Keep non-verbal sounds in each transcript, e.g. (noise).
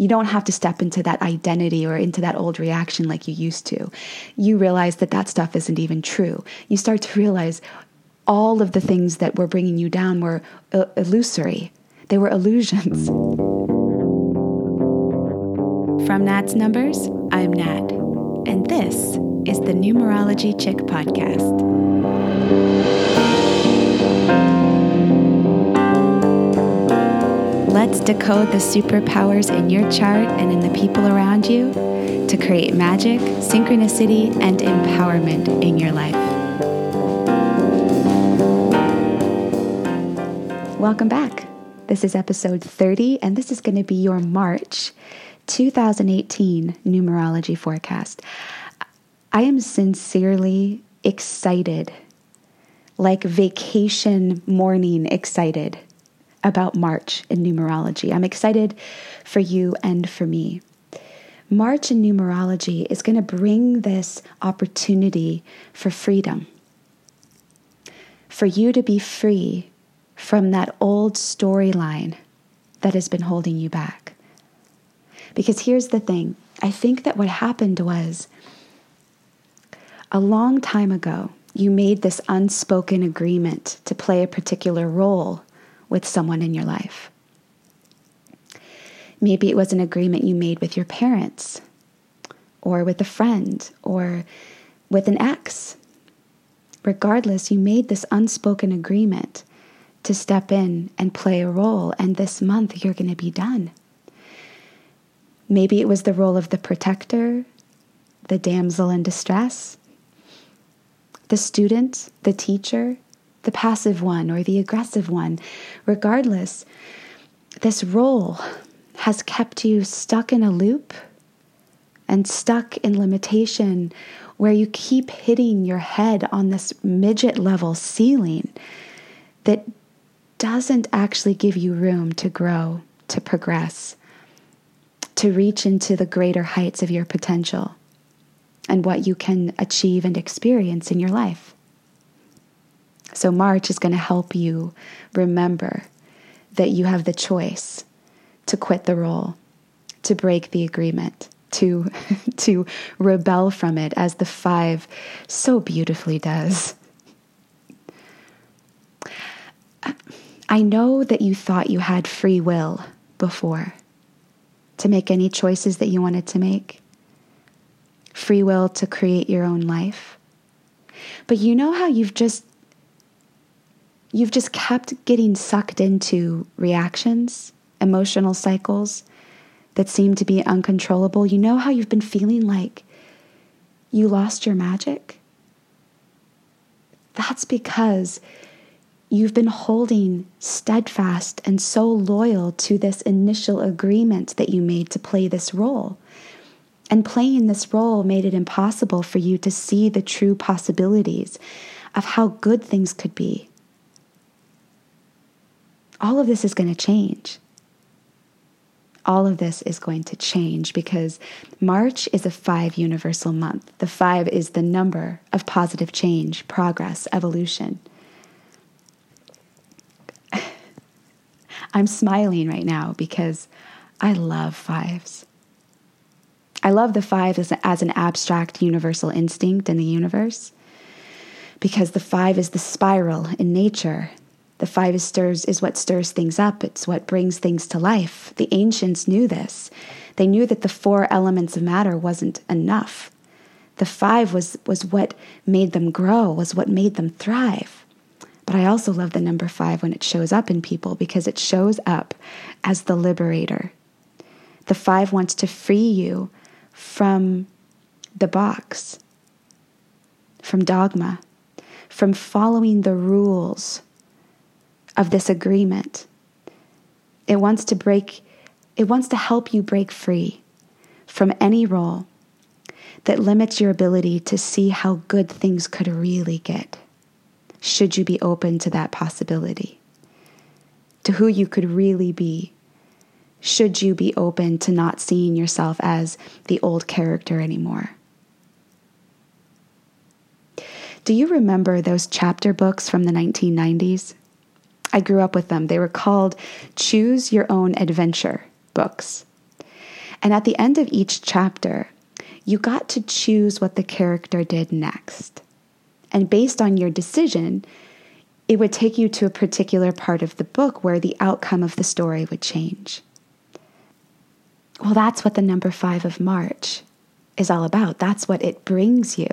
You don't have to step into that identity or into that old reaction like you used to. You realize that that stuff isn't even true. You start to realize all of the things that were bringing you down were uh, illusory, they were illusions. From Nat's Numbers, I'm Nat, and this is the Numerology Chick Podcast. Let's decode the superpowers in your chart and in the people around you to create magic, synchronicity, and empowerment in your life. Welcome back. This is episode 30, and this is going to be your March 2018 numerology forecast. I am sincerely excited, like vacation morning excited about March in numerology. I'm excited for you and for me. March in numerology is going to bring this opportunity for freedom, for you to be free from that old storyline that has been holding you back. Because here's the thing I think that what happened was a long time ago, you made this unspoken agreement to play a particular role with someone in your life. Maybe it was an agreement you made with your parents, or with a friend, or with an ex. Regardless, you made this unspoken agreement to step in and play a role, and this month you're going to be done. Maybe it was the role of the protector, the damsel in distress, the student, the teacher, the passive one or the aggressive one. Regardless, this role has kept you stuck in a loop and stuck in limitation where you keep hitting your head on this midget level ceiling that doesn't actually give you room to grow, to progress, to reach into the greater heights of your potential and what you can achieve and experience in your life. So, March is going to help you remember that you have the choice to quit the role, to break the agreement, to, (laughs) to rebel from it, as the five so beautifully does. I know that you thought you had free will before to make any choices that you wanted to make, free will to create your own life. But you know how you've just you've just kept getting sucked into reactions, emotional cycles that seem to be uncontrollable. You know how you've been feeling like you lost your magic? That's because you've been holding steadfast and so loyal to this initial agreement that you made to play this role. And playing this role made it impossible for you to see the true possibilities of how good things could be all of this is going to change. All of this is going to change because March is a five universal month. The five is the number of positive change, progress, evolution. (sighs) I'm smiling right now because I love fives. I love the five as, as an abstract universal instinct in the universe because the five is the spiral in nature the five stirs is what stirs things up, it's what brings things to life. The ancients knew this. They knew that the four elements of matter wasn't enough. The five was, was what made them grow, was what made them thrive. But I also love the number five when it shows up in people because it shows up as the liberator. The five wants to free you from the box, from dogma, from following the rules of this agreement. It wants to break, it wants to help you break free from any role that limits your ability to see how good things could really get, should you be open to that possibility, to who you could really be, should you be open to not seeing yourself as the old character anymore. Do you remember those chapter books from the 1990s? I grew up with them. They were called Choose Your Own Adventure books. And at the end of each chapter, you got to choose what the character did next. And based on your decision, it would take you to a particular part of the book where the outcome of the story would change. Well, that's what the number five of March is all about. That's what it brings you.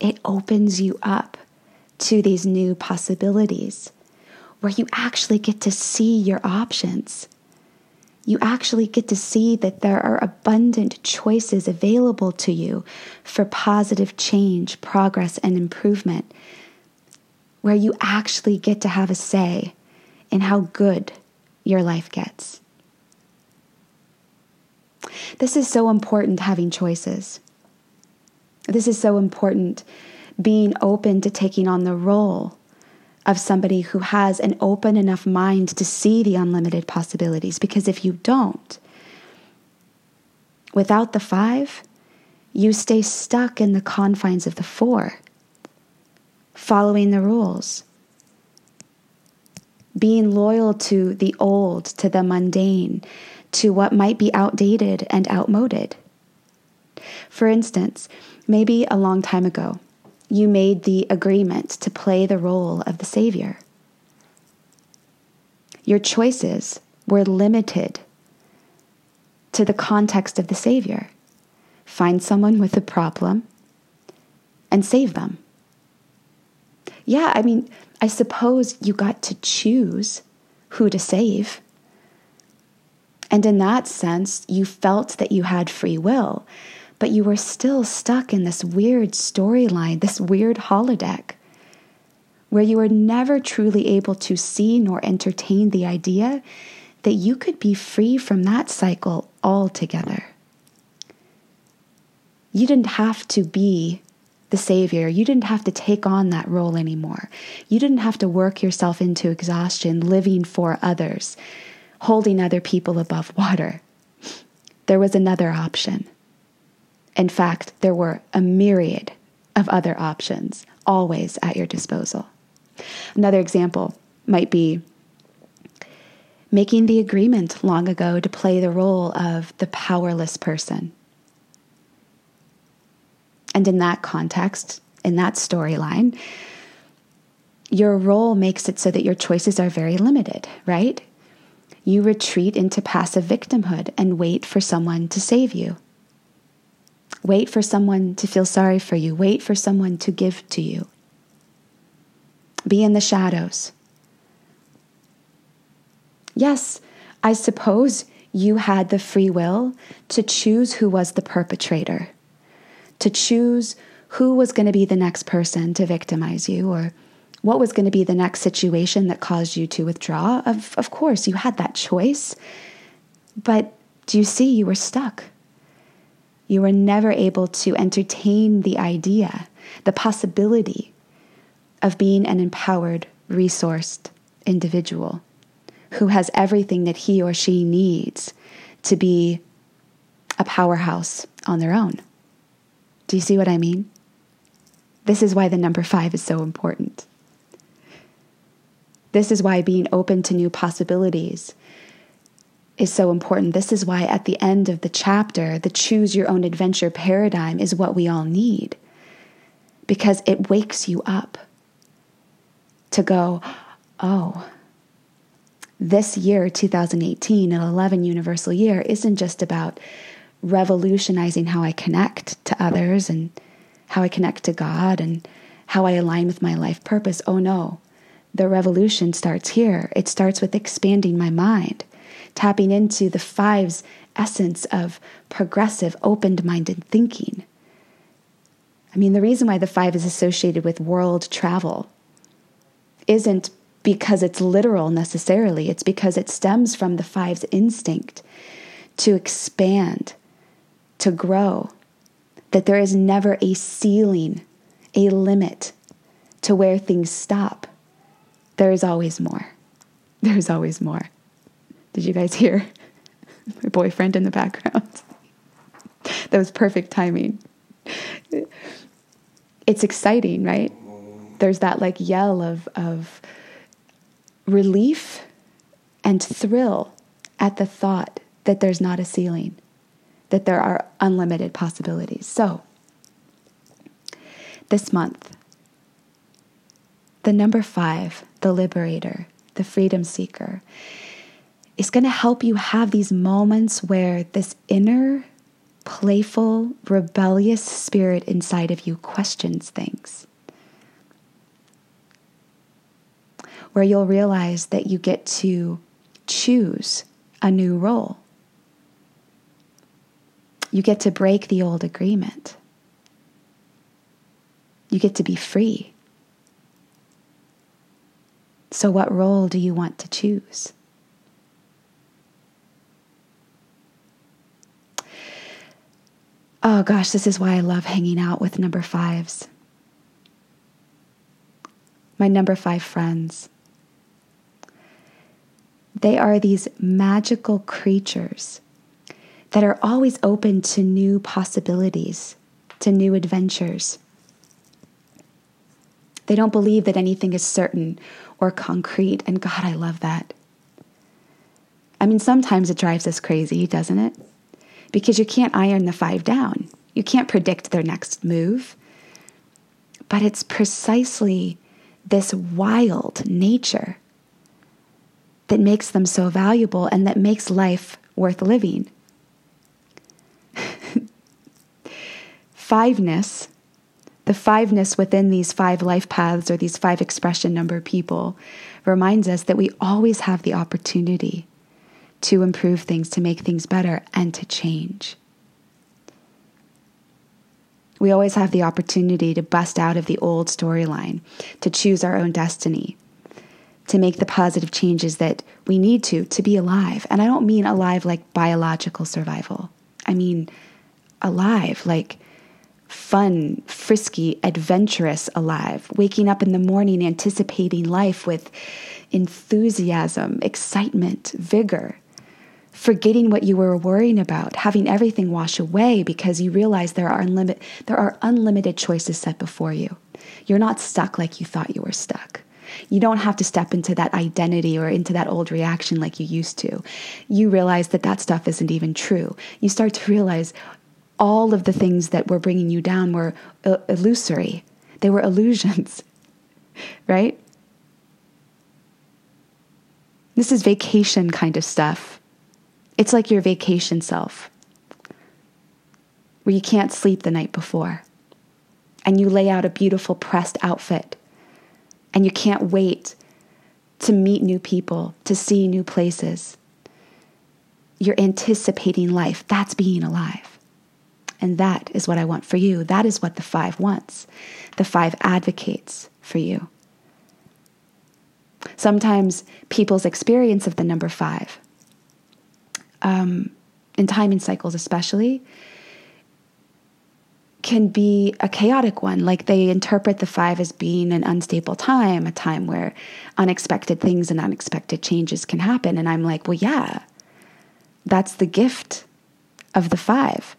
It opens you up to these new possibilities where you actually get to see your options. You actually get to see that there are abundant choices available to you for positive change, progress, and improvement, where you actually get to have a say in how good your life gets. This is so important having choices. This is so important being open to taking on the role of somebody who has an open enough mind to see the unlimited possibilities. Because if you don't, without the five, you stay stuck in the confines of the four, following the rules, being loyal to the old, to the mundane, to what might be outdated and outmoded. For instance, maybe a long time ago, you made the agreement to play the role of the Savior. Your choices were limited to the context of the Savior. Find someone with a problem and save them. Yeah, I mean, I suppose you got to choose who to save. And in that sense, you felt that you had free will but you were still stuck in this weird storyline, this weird holodeck, where you were never truly able to see nor entertain the idea that you could be free from that cycle altogether. You didn't have to be the savior. You didn't have to take on that role anymore. You didn't have to work yourself into exhaustion living for others, holding other people above water. There was another option. In fact, there were a myriad of other options always at your disposal. Another example might be making the agreement long ago to play the role of the powerless person. And in that context, in that storyline, your role makes it so that your choices are very limited, right? You retreat into passive victimhood and wait for someone to save you. Wait for someone to feel sorry for you. Wait for someone to give to you. Be in the shadows. Yes, I suppose you had the free will to choose who was the perpetrator, to choose who was going to be the next person to victimize you or what was going to be the next situation that caused you to withdraw. Of, of course, you had that choice. But do you see you were stuck? You were never able to entertain the idea, the possibility of being an empowered, resourced individual who has everything that he or she needs to be a powerhouse on their own. Do you see what I mean? This is why the number five is so important. This is why being open to new possibilities is so important. This is why at the end of the chapter, the choose your own adventure paradigm is what we all need because it wakes you up to go, oh, this year, 2018, an 11 universal year, isn't just about revolutionizing how I connect to others and how I connect to God and how I align with my life purpose. Oh no, the revolution starts here. It starts with expanding my mind tapping into the five's essence of progressive, open minded thinking. I mean, the reason why the five is associated with world travel isn't because it's literal necessarily, it's because it stems from the five's instinct to expand, to grow, that there is never a ceiling, a limit to where things stop. There is always more. There's always more. Did you guys hear (laughs) my boyfriend in the background? (laughs) that was perfect timing. It's exciting, right? There's that like yell of, of relief and thrill at the thought that there's not a ceiling, that there are unlimited possibilities. So, this month, the number five, the liberator, the freedom seeker, is going to help you have these moments where this inner, playful, rebellious spirit inside of you questions things. Where you'll realize that you get to choose a new role. You get to break the old agreement. You get to be free. So, what role do you want to choose? Oh gosh, this is why I love hanging out with number fives. My number five friends. They are these magical creatures that are always open to new possibilities, to new adventures. They don't believe that anything is certain or concrete, and God, I love that. I mean, sometimes it drives us crazy, doesn't it? Because you can't iron the five down, you can't predict their next move. But it's precisely this wild nature that makes them so valuable and that makes life worth living. (laughs) Fiveness, the fiveness within these five life paths or these five expression number people, reminds us that we always have the opportunity to improve things, to make things better, and to change. We always have the opportunity to bust out of the old storyline, to choose our own destiny, to make the positive changes that we need to to be alive. And I don't mean alive like biological survival. I mean alive like fun, frisky, adventurous alive, waking up in the morning anticipating life with enthusiasm, excitement, vigor, forgetting what you were worrying about, having everything wash away because you realize there are unlimited there are unlimited choices set before you. You're not stuck like you thought you were stuck. You don't have to step into that identity or into that old reaction like you used to. You realize that that stuff isn't even true. You start to realize all of the things that were bringing you down were uh, illusory, they were illusions, (laughs) right? This is vacation kind of stuff. It's like your vacation self, where you can't sleep the night before, and you lay out a beautiful pressed outfit and you can't wait to meet new people, to see new places. You're anticipating life. That's being alive. And that is what I want for you. That is what the five wants. The five advocates for you. Sometimes people's experience of the number five, um, in timing cycles especially, can be a chaotic one. Like they interpret the five as being an unstable time, a time where unexpected things and unexpected changes can happen. And I'm like, well, yeah, that's the gift of the five.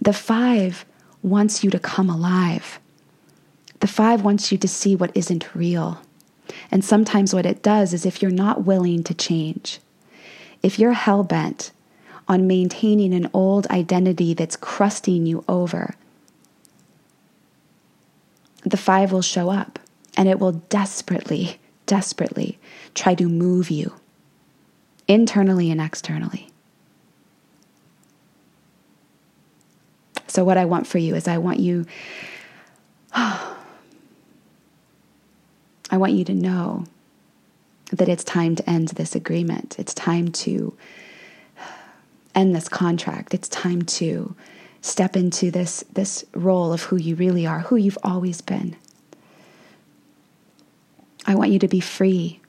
The five wants you to come alive. The five wants you to see what isn't real. And sometimes what it does is if you're not willing to change, if you're hell bent on maintaining an old identity that's crusting you over, the five will show up and it will desperately, desperately try to move you internally and externally. So, what I want for you is I want you, (sighs) I want you to know that it's time to end this agreement. It's time to end this contract. It's time to step into this, this role of who you really are, who you've always been. I want you to be free.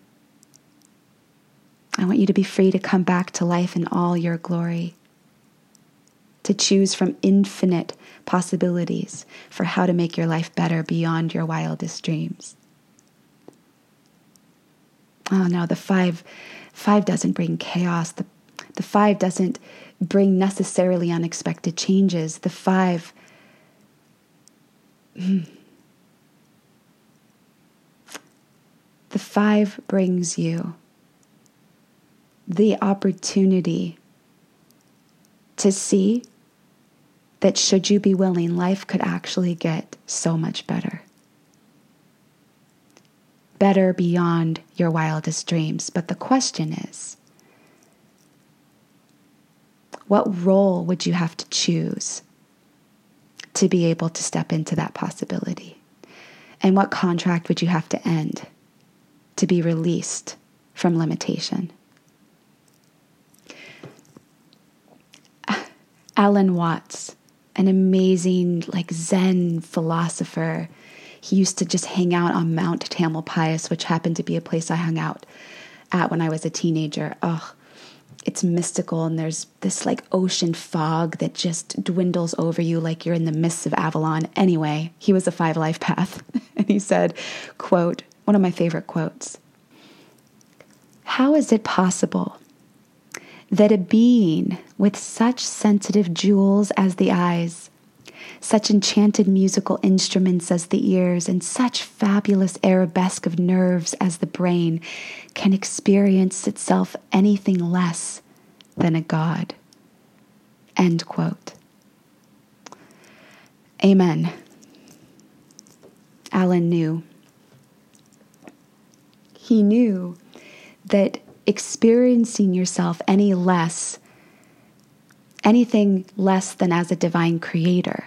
I want you to be free to come back to life in all your glory, to choose from infinite possibilities for how to make your life better beyond your wildest dreams. Oh no, the five five doesn't bring chaos. The the five doesn't bring necessarily unexpected changes. The five, hmm. the five brings you the opportunity to see that should you be willing, life could actually get so much better. Better beyond your wildest dreams. But the question is what role would you have to choose to be able to step into that possibility? And what contract would you have to end to be released from limitation? (laughs) Alan Watts an amazing, like Zen philosopher. He used to just hang out on Mount Tamalpais, which happened to be a place I hung out at when I was a teenager. Oh, it's mystical, and there's this like ocean fog that just dwindles over you like you're in the mists of Avalon. Anyway, he was a five life path, (laughs) and he said, quote, one of my favorite quotes. How is it possible that a being with such sensitive jewels as the eyes, such enchanted musical instruments as the ears, and such fabulous arabesque of nerves as the brain can experience itself anything less than a god. End quote. Amen. Alan knew. He knew that experiencing yourself any less, anything less than as a divine creator,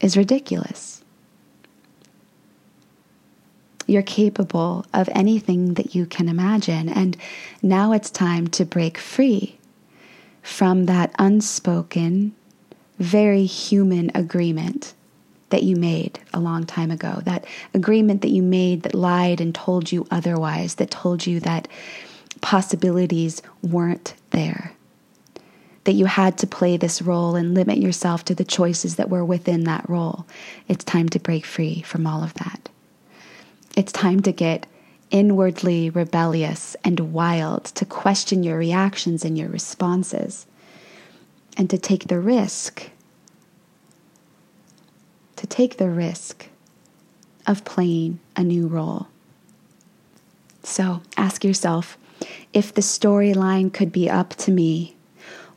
is ridiculous. You're capable of anything that you can imagine. And now it's time to break free from that unspoken, very human agreement that you made a long time ago, that agreement that you made that lied and told you otherwise, that told you that possibilities weren't there, that you had to play this role and limit yourself to the choices that were within that role. It's time to break free from all of that. It's time to get inwardly rebellious and wild, to question your reactions and your responses, and to take the risk to take the risk of playing a new role. So ask yourself if the storyline could be up to me,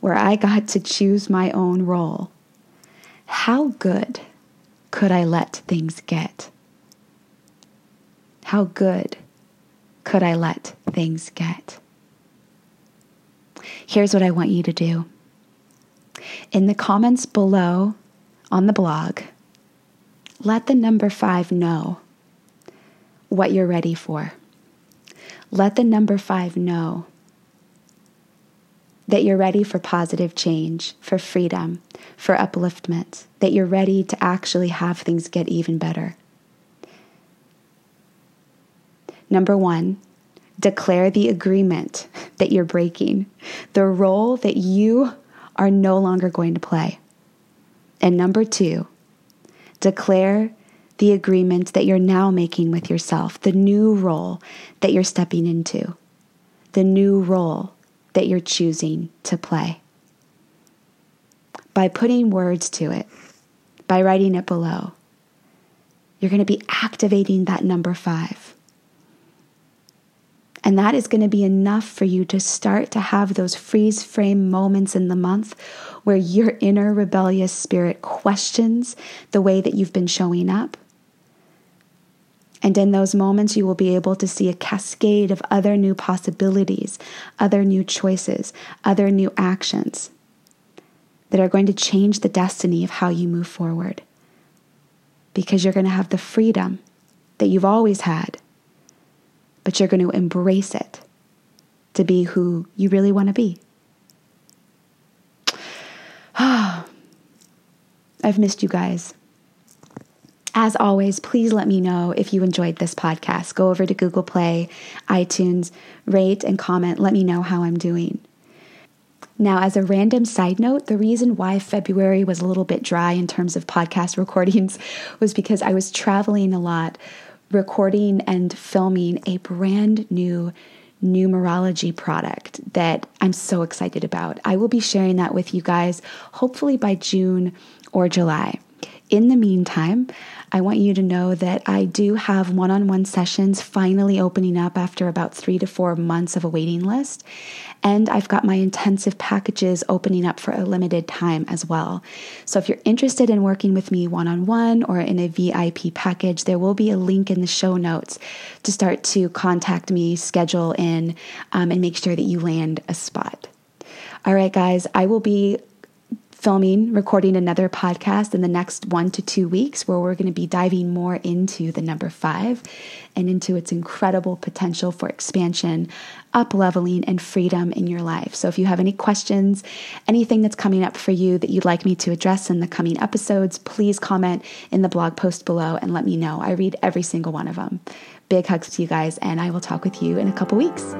where I got to choose my own role, how good could I let things get? How good could I let things get? Here's what I want you to do. In the comments below on the blog, let the number five know what you're ready for. Let the number five know that you're ready for positive change, for freedom, for upliftment, that you're ready to actually have things get even better. Number one, declare the agreement that you're breaking, the role that you are no longer going to play. And number two, Declare the agreement that you're now making with yourself, the new role that you're stepping into, the new role that you're choosing to play. By putting words to it, by writing it below, you're going to be activating that number five. And that is going to be enough for you to start to have those freeze frame moments in the month where your inner rebellious spirit questions the way that you've been showing up. And in those moments, you will be able to see a cascade of other new possibilities, other new choices, other new actions that are going to change the destiny of how you move forward. Because you're going to have the freedom that you've always had, but you're going to embrace it to be who you really want to be. (sighs) I've missed you guys. As always, please let me know if you enjoyed this podcast. Go over to Google Play, iTunes, rate and comment. Let me know how I'm doing. Now, as a random side note, the reason why February was a little bit dry in terms of podcast (laughs) recordings was because I was traveling a lot, recording and filming a brand new numerology product that I'm so excited about. I will be sharing that with you guys hopefully by June or July. In the meantime, I want you to know that I do have one on one sessions finally opening up after about three to four months of a waiting list. And I've got my intensive packages opening up for a limited time as well. So if you're interested in working with me one on one or in a VIP package, there will be a link in the show notes to start to contact me, schedule in, um, and make sure that you land a spot. All right, guys, I will be filming, recording another podcast in the next one to two weeks where we're going to be diving more into the number five and into its incredible potential for expansion, up leveling, and freedom in your life. So, if you have any questions, anything that's coming up for you that you'd like me to address in the coming episodes, please comment in the blog post below and let me know. I read every single one of them. Big hugs to you guys, and I will talk with you in a couple weeks.